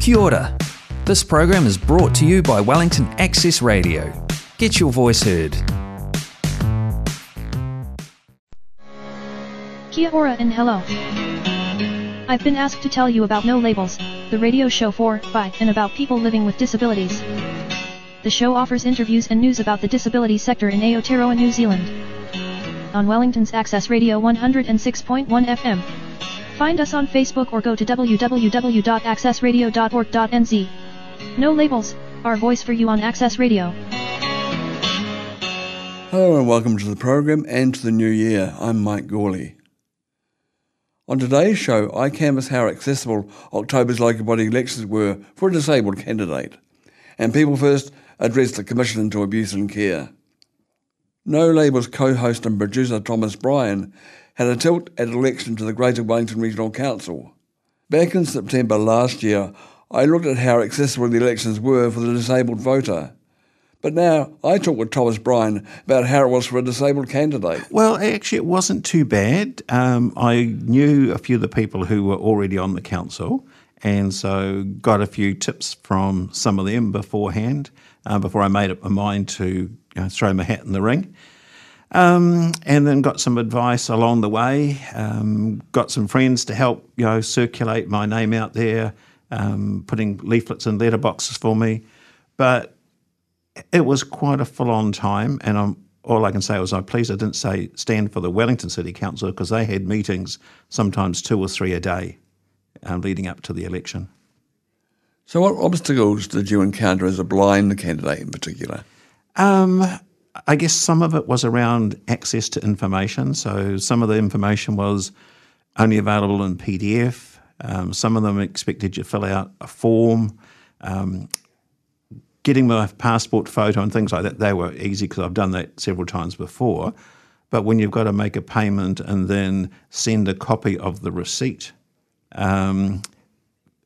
Kia ora. This program is brought to you by Wellington Access Radio. Get your voice heard. Kia ora and hello. I've been asked to tell you about No Labels, the radio show for, by, and about people living with disabilities. The show offers interviews and news about the disability sector in Aotearoa, New Zealand. On Wellington's Access Radio 106.1 FM. Find us on Facebook or go to www.accessradio.org.nz. No labels, our voice for you on Access Radio. Hello and welcome to the program and to the new year. I'm Mike Gourley. On today's show, I canvass how accessible October's local body elections were for a disabled candidate. And People First addressed the Commission into Abuse and Care. No Labels co-host and producer Thomas Bryan had a tilt at election to the Greater Wellington Regional Council. Back in September last year, I looked at how accessible the elections were for the disabled voter. But now I talk with Thomas Bryan about how it was for a disabled candidate. Well, actually, it wasn't too bad. Um, I knew a few of the people who were already on the council, and so got a few tips from some of them beforehand uh, before I made up my mind to you know, throw my hat in the ring. Um, and then got some advice along the way. Um, got some friends to help, you know, circulate my name out there, um, putting leaflets in letterboxes for me. But it was quite a full-on time, and I'm, all I can say was I'm pleased I didn't say stand for the Wellington City Council because they had meetings sometimes two or three a day um, leading up to the election. So, what obstacles did you encounter as a blind candidate in particular? Um, I guess some of it was around access to information. So, some of the information was only available in PDF. Um, some of them expected you to fill out a form. Um, getting my passport photo and things like that, they were easy because I've done that several times before. But when you've got to make a payment and then send a copy of the receipt, um,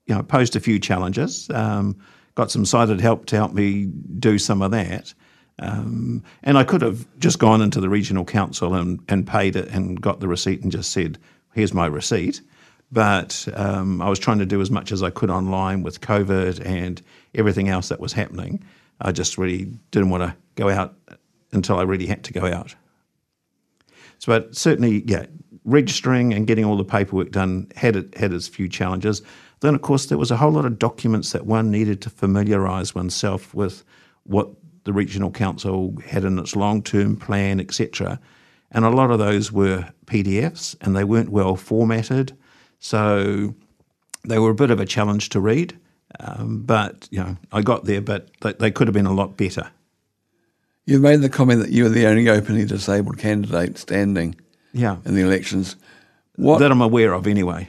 you know, posed a few challenges. Um, got some sighted help to help me do some of that. Um, and I could have just gone into the regional council and, and paid it and got the receipt and just said, here's my receipt. But um, I was trying to do as much as I could online with COVID and everything else that was happening. I just really didn't want to go out until I really had to go out. So, but certainly, yeah, registering and getting all the paperwork done had it had its few challenges. Then, of course, there was a whole lot of documents that one needed to familiarise oneself with what the regional council had in its long-term plan, etc. And a lot of those were PDFs, and they weren't well formatted, so they were a bit of a challenge to read. Um, but you know, I got there, but they, they could have been a lot better. You made the comment that you were the only openly disabled candidate standing Yeah, in the elections. What? that I'm aware of anyway.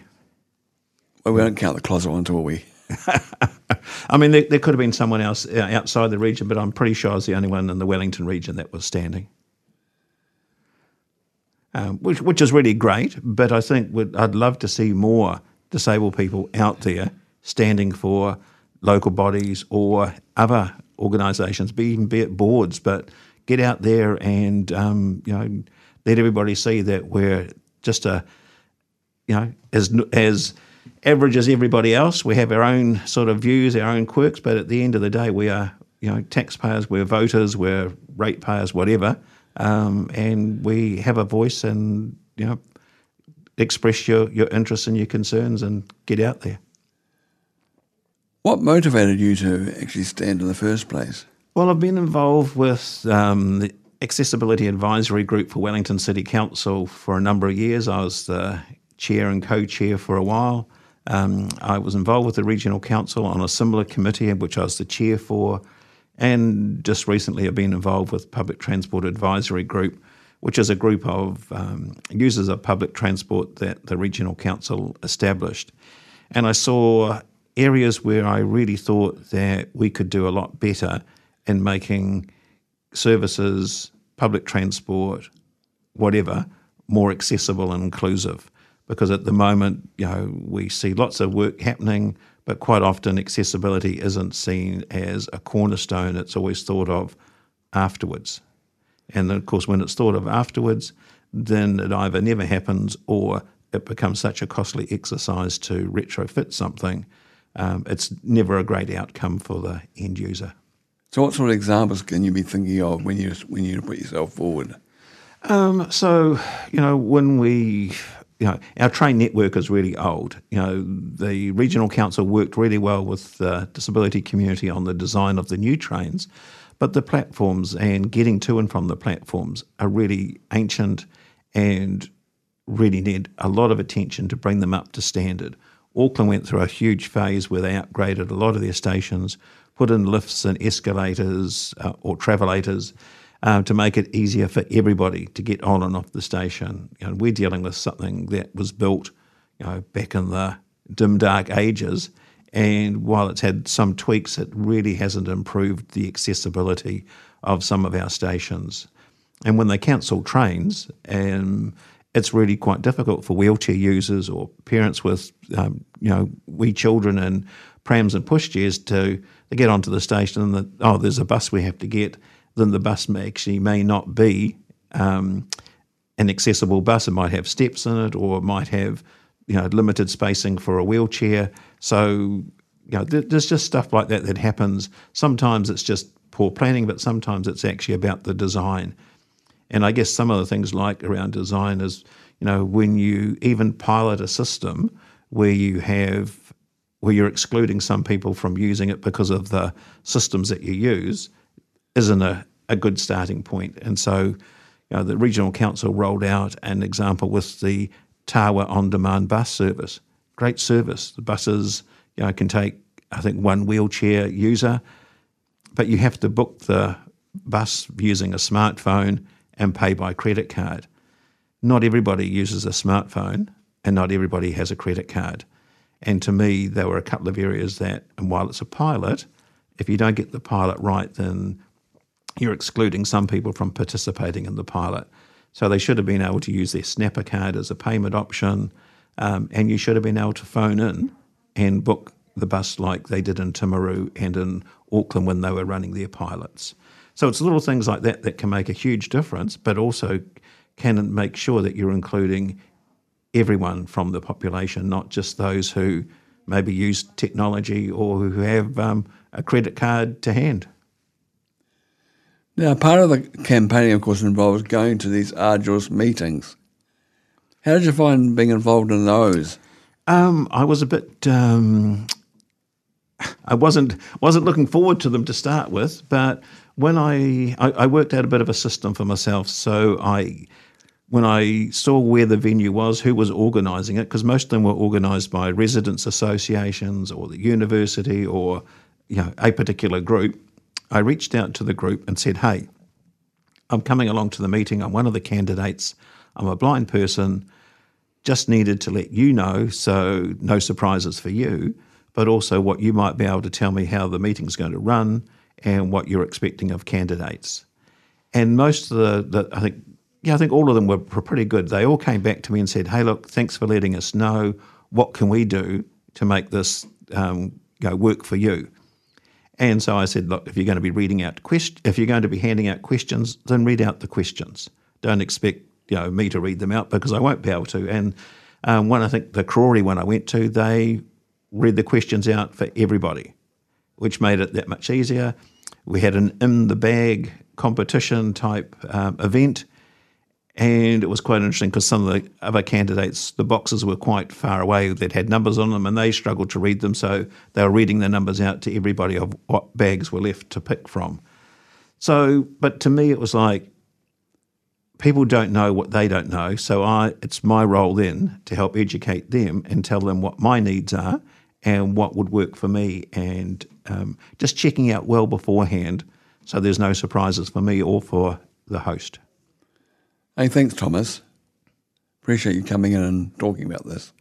well, we don't count the closet ones, will we? I mean, there, there could have been someone else uh, outside the region, but I'm pretty sure I was the only one in the Wellington region that was standing. Um, which, which is really great, but I think I'd love to see more disabled people out there standing for local bodies or other organisations, be even be it boards, but get out there and um, you know let everybody see that we're just a you know as as average as everybody else. We have our own sort of views, our own quirks, but at the end of the day, we are you know taxpayers, we're voters, we're ratepayers, whatever, um, and we have a voice and you know express your your interests and your concerns and get out there. What motivated you to actually stand in the first place? Well, I've been involved with um, the Accessibility Advisory Group for Wellington City Council for a number of years. I was the chair and co chair for a while. Um, I was involved with the Regional Council on a similar committee, which I was the chair for. And just recently, I've been involved with Public Transport Advisory Group, which is a group of um, users of public transport that the Regional Council established. And I saw areas where I really thought that we could do a lot better in making services, public transport, whatever, more accessible and inclusive. Because at the moment, you know, we see lots of work happening, but quite often accessibility isn't seen as a cornerstone. It's always thought of afterwards. And then, of course, when it's thought of afterwards, then it either never happens or it becomes such a costly exercise to retrofit something um, it's never a great outcome for the end user. So, what sort of examples can you be thinking of when you when you put yourself forward? Um, so, you know, when we, you know, our train network is really old. You know, the regional council worked really well with the disability community on the design of the new trains, but the platforms and getting to and from the platforms are really ancient and really need a lot of attention to bring them up to standard. Auckland went through a huge phase where they upgraded a lot of their stations, put in lifts and escalators uh, or travelators uh, to make it easier for everybody to get on and off the station. You know, we're dealing with something that was built, you know, back in the dim dark ages, and while it's had some tweaks, it really hasn't improved the accessibility of some of our stations. And when they cancel trains, and it's really quite difficult for wheelchair users or parents with, um, you know, wee children and prams and pushchairs to get onto the station and that oh, there's a bus we have to get. Then the bus may actually may not be um, an accessible bus. It might have steps in it, or it might have you know limited spacing for a wheelchair. So you know, there's just stuff like that that happens. Sometimes it's just poor planning, but sometimes it's actually about the design. And I guess some of the things like around design is, you know, when you even pilot a system where you have where you're excluding some people from using it because of the systems that you use isn't a, a good starting point. And so, you know, the regional council rolled out an example with the Tawa on-demand bus service. Great service. The buses, you know, can take I think one wheelchair user, but you have to book the bus using a smartphone and pay by credit card. Not everybody uses a smartphone and not everybody has a credit card. And to me, there were a couple of areas that, and while it's a pilot, if you don't get the pilot right, then you're excluding some people from participating in the pilot. So they should have been able to use their Snapper card as a payment option, um, and you should have been able to phone in and book the bus like they did in Timaru and in Auckland when they were running their pilots. So it's little things like that that can make a huge difference, but also can make sure that you're including everyone from the population, not just those who maybe use technology or who have um, a credit card to hand. Now, part of the campaigning, of course, involves going to these arduous meetings. How did you find being involved in those? Um, I was a bit. Um, I wasn't wasn't looking forward to them to start with, but when I, I, I worked out a bit of a system for myself, so I when I saw where the venue was, who was organising it, because most of them were organised by residents' associations or the university or you know a particular group, I reached out to the group and said, "Hey, I'm coming along to the meeting. I'm one of the candidates. I'm a blind person. Just needed to let you know, so no surprises for you, but also what you might be able to tell me how the meeting's going to run and what you're expecting of candidates." And most of the, the I think yeah, I think all of them were pretty good. They all came back to me and said, "Hey, look, thanks for letting us know. What can we do to make this um, work for you?" And so I said, "Look, if you're going to be reading out quest- if you're going to be handing out questions, then read out the questions. Don't expect you know me to read them out because I won't be able to." And um, one, I think the Karori one I went to, they read the questions out for everybody, which made it that much easier. We had an in the bag competition type um, event and it was quite interesting because some of the other candidates, the boxes were quite far away that had numbers on them, and they struggled to read them. So they were reading the numbers out to everybody of what bags were left to pick from. So, but to me, it was like people don't know what they don't know. So I, it's my role then to help educate them and tell them what my needs are and what would work for me, and um, just checking out well beforehand, so there's no surprises for me or for the host. Hey, thanks, Thomas. Appreciate you coming in and talking about this.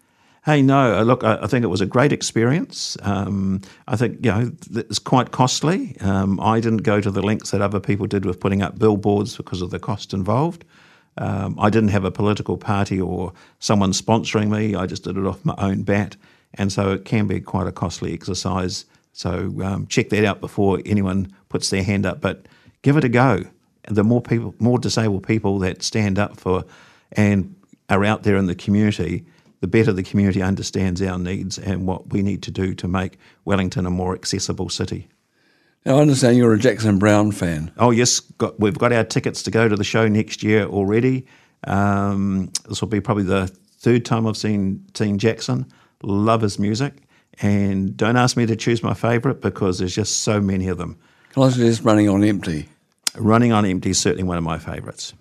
Hey, no, uh, look, I, think it was a great experience. Um, I think, you know, it's quite costly. Um, I didn't go to the lengths that other people did with putting up billboards because of the cost involved. Um, I didn't have a political party or someone sponsoring me. I just did it off my own bat. And so it can be quite a costly exercise. So um, check that out before anyone puts their hand up. But give it a go the more people, more disabled people that stand up for and are out there in the community, the better the community understands our needs and what we need to do to make Wellington a more accessible city. Now, I understand you're a Jackson Browne fan. Oh, yes, got, we've got our tickets to go to the show next year already. Um, this will be probably the third time I've seen, seen Jackson. Love his music. And don't ask me to choose my favourite because there's just so many of them. Can I suggest Running on Empty? Running on Empty is certainly one of my favourites.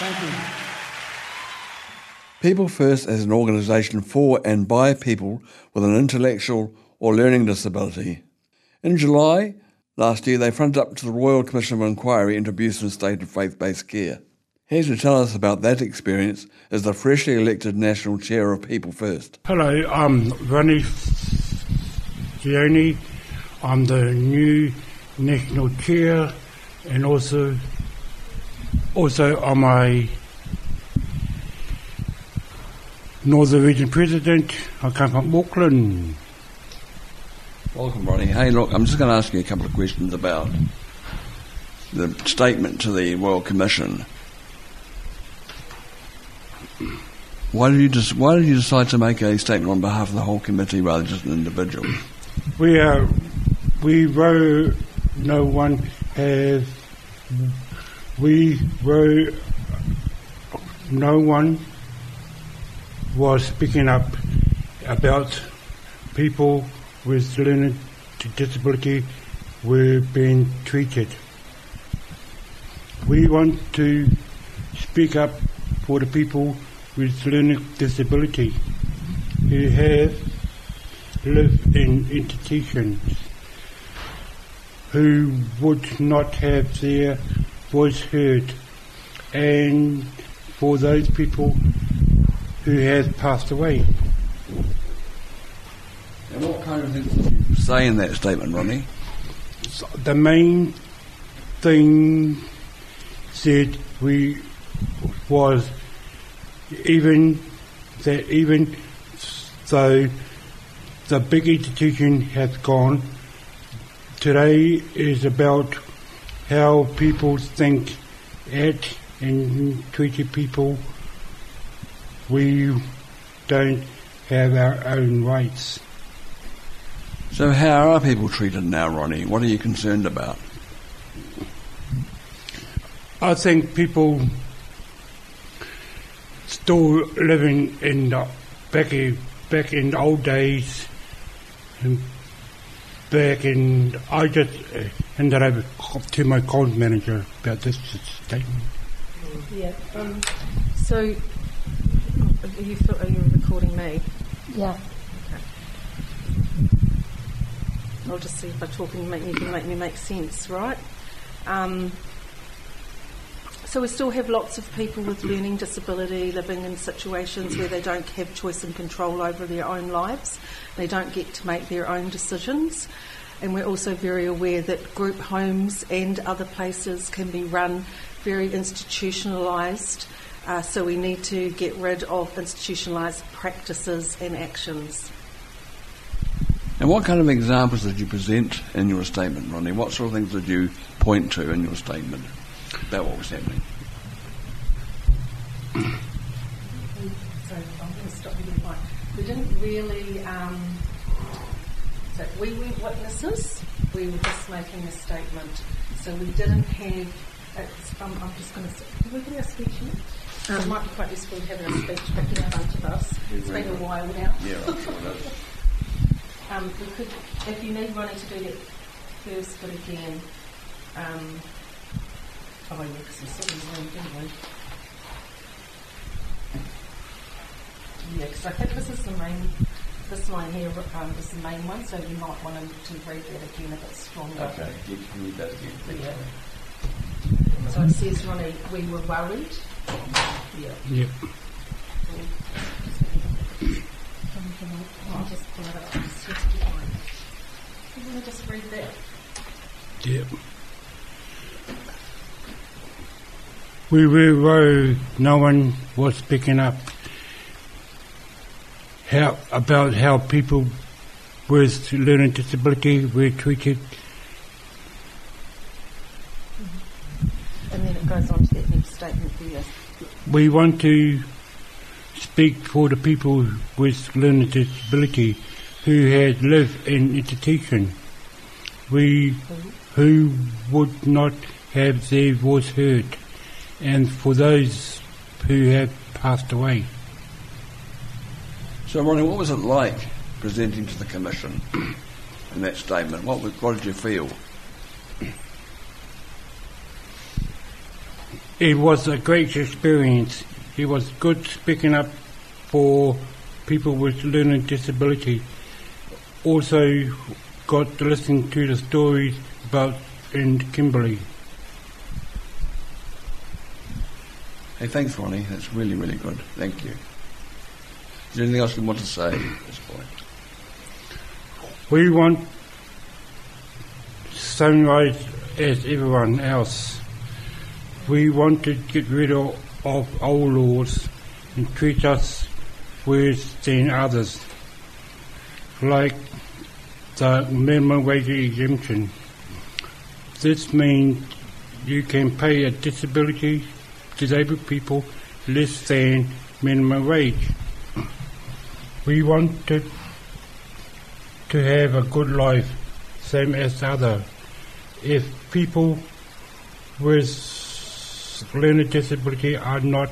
Thank you. People First is an organisation for and by people with an intellectual or learning disability. In July last year, they fronted up to the Royal Commission of Inquiry into abuse in state of faith-based care. Here to tell us about that experience is the freshly elected National Chair of People First. Hello, I'm Ronnie Sione. I'm the new National Chair and also also I'm a Northern Region President. I come from Auckland. Welcome, Ronnie. Hey, look, I'm just going to ask you a couple of questions about the statement to the Royal Commission. Why did you just, Why did you decide to make a statement on behalf of the whole committee rather than just an individual? We are we wrote no one has we wrote no one was speaking up about people with learning disability were being treated. We want to speak up for the people with learning disability who have lived in institutions who would not have their voice heard and for those people who have passed away. And what kind of things did you say in that statement, Ronnie? So the main thing said we was even that even though the big institution has gone, today is about how people think at and treated people. We don't have our own rights. So, how are people treated now, Ronnie? What are you concerned about? I think people still living in the back in, back in the old days and back and I just uh, handed over to my cold manager about this statement. Yeah. Um, so, are you, are you recording me? Yeah. Okay. I'll just see if by talking make, you can make me make sense, right? Um, so we still have lots of people with learning disability living in situations where they don't have choice and control over their own lives. They don't get to make their own decisions. And we're also very aware that group homes and other places can be run very institutionalised. Uh, so we need to get rid of institutionalised practices and actions. And what kind of examples did you present in your statement, Ronnie? What sort of things did you point to in your statement about what was happening? So I'm going to stop you there. Right. We didn't really. Um, so we weren't witnesses. We were just making a statement. So we didn't have. It's, um, I'm just going to. Say can we get a speech here? Um, it might be quite useful having a speech back in front of us. It's been a while now. Yeah, I'm sure that is. Um, we could, if you need Ronnie to do that first bit again. Um, oh, yeah, because he's sitting in the room. Yeah, because I think this is the main, this line here um, is the main one, so you might want him to read that again a bit stronger. Okay, you can read that again. Yeah. So it says, Ronnie, we were worried. Yeah. Yep. I'll just pull it up. It's. You to just read that? Yep. We were worried no one was picking up how about how people with learning disability were treated. And then it goes on to that next statement there. We want to speak for the people with learning disability who had lived in institution. We who would not have their voice heard, and for those who have passed away. So, Ronnie, what was it like presenting to the Commission in that statement? What, what did you feel? it was a great experience. It was good speaking up for people with learning disability. Also got to listen to the stories about in Kimberley. Hey, thanks, Ronnie. That's really, really good. Thank you. Is there anything else you want to say at this point? We want same rights as everyone else. We want to get rid of, of old laws and treat us worse than others, like the minimum wage exemption. This means you can pay a disability disabled people less than minimum wage. We wanted to have a good life, same as other. If people with learning disability are not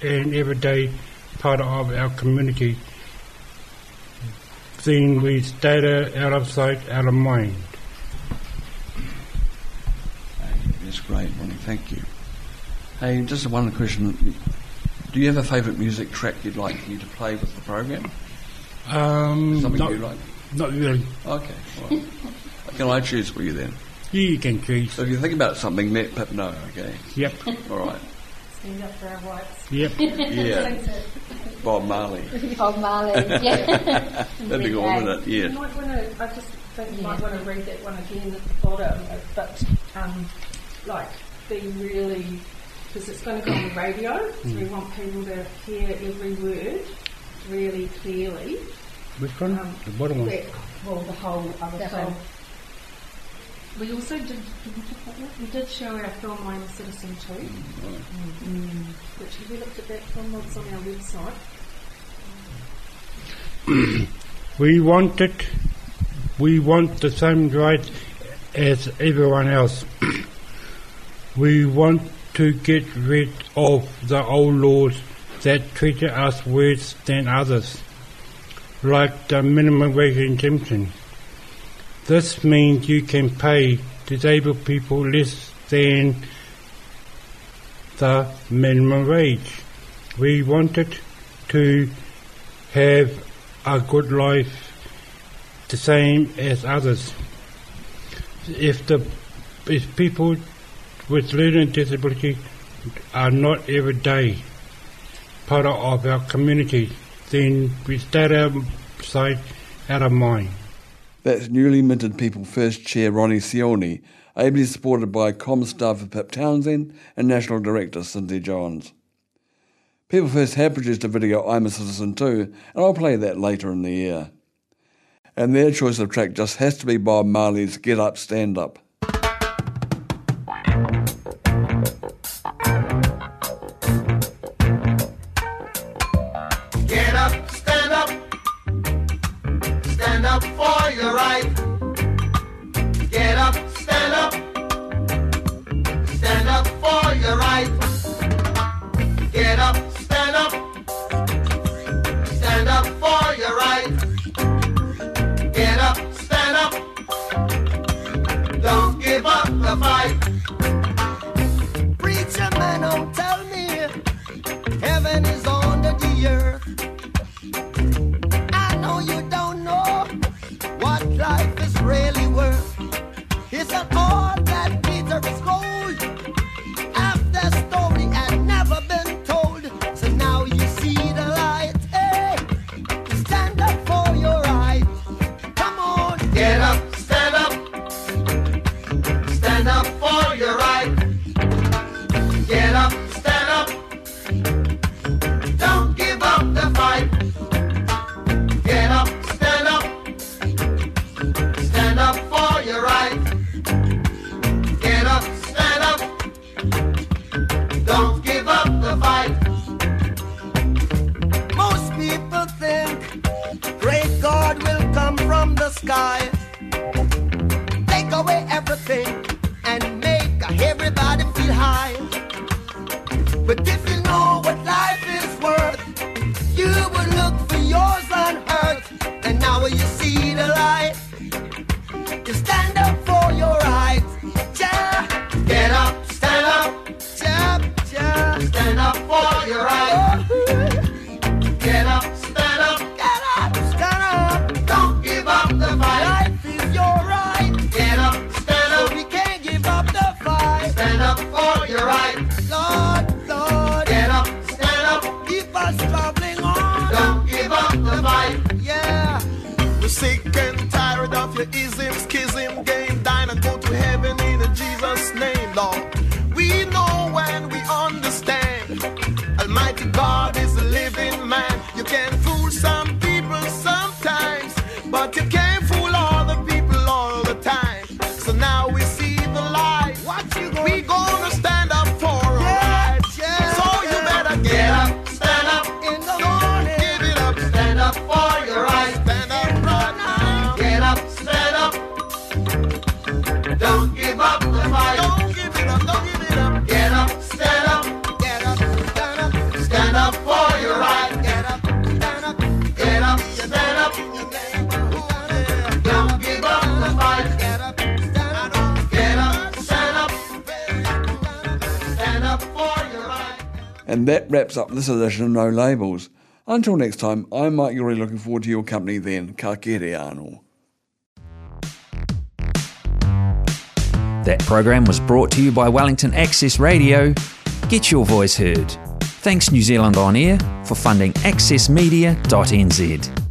an everyday part of our community, then we stay out of sight, out of mind. That's great, Ronnie. Thank you. Hey, just one question. Do you have a favourite music track you'd like me to play with the program? Um, Something not, you like? not really. Okay. All right. Can I choose for you then? Yeah, You can choose. So if you think about something, let Pip know, okay? Yep, All right. Stand up for our rights. yep. Yeah. Bob Marley. Bob Marley. Yeah. That'd be good, wouldn't it? You might want to, I just think you might want to read that one again at the bottom, but um, like be really, because it's going to go on the radio, so we want people to hear every word really clearly. Which one? Um, the bottom one. Well, the whole other The film. whole- We also did, did we talk about that? We did show our film I'm a Citizen too, mm. which have you looked at that film? It's on our website. We want it. We want the same rights as everyone else. we want to get rid of the old laws that treated us worse than others, like the minimum wage exemption. This means you can pay disabled people less than the minimum wage. We wanted to have a good life the same as others. If the if people with learning disability are not every day part of our community, then we start our sight out of mind. That's newly minted People First Chair Ronnie Sione, ably supported by com staffer Pip Townsend and National Director Cynthia Johns. People First have produced a video, I'm a Citizen Too, and I'll play that later in the year. And their choice of track just has to be Bob Marley's Get Up, Stand Up. Get up. And that wraps up this edition of No Labels. Until next time, I'm Mike Yuri looking forward to your company then. Ka kite anō. That program was brought to you by Wellington Access Radio. Get your voice heard. Thanks New Zealand On Air for funding accessmedia.nz.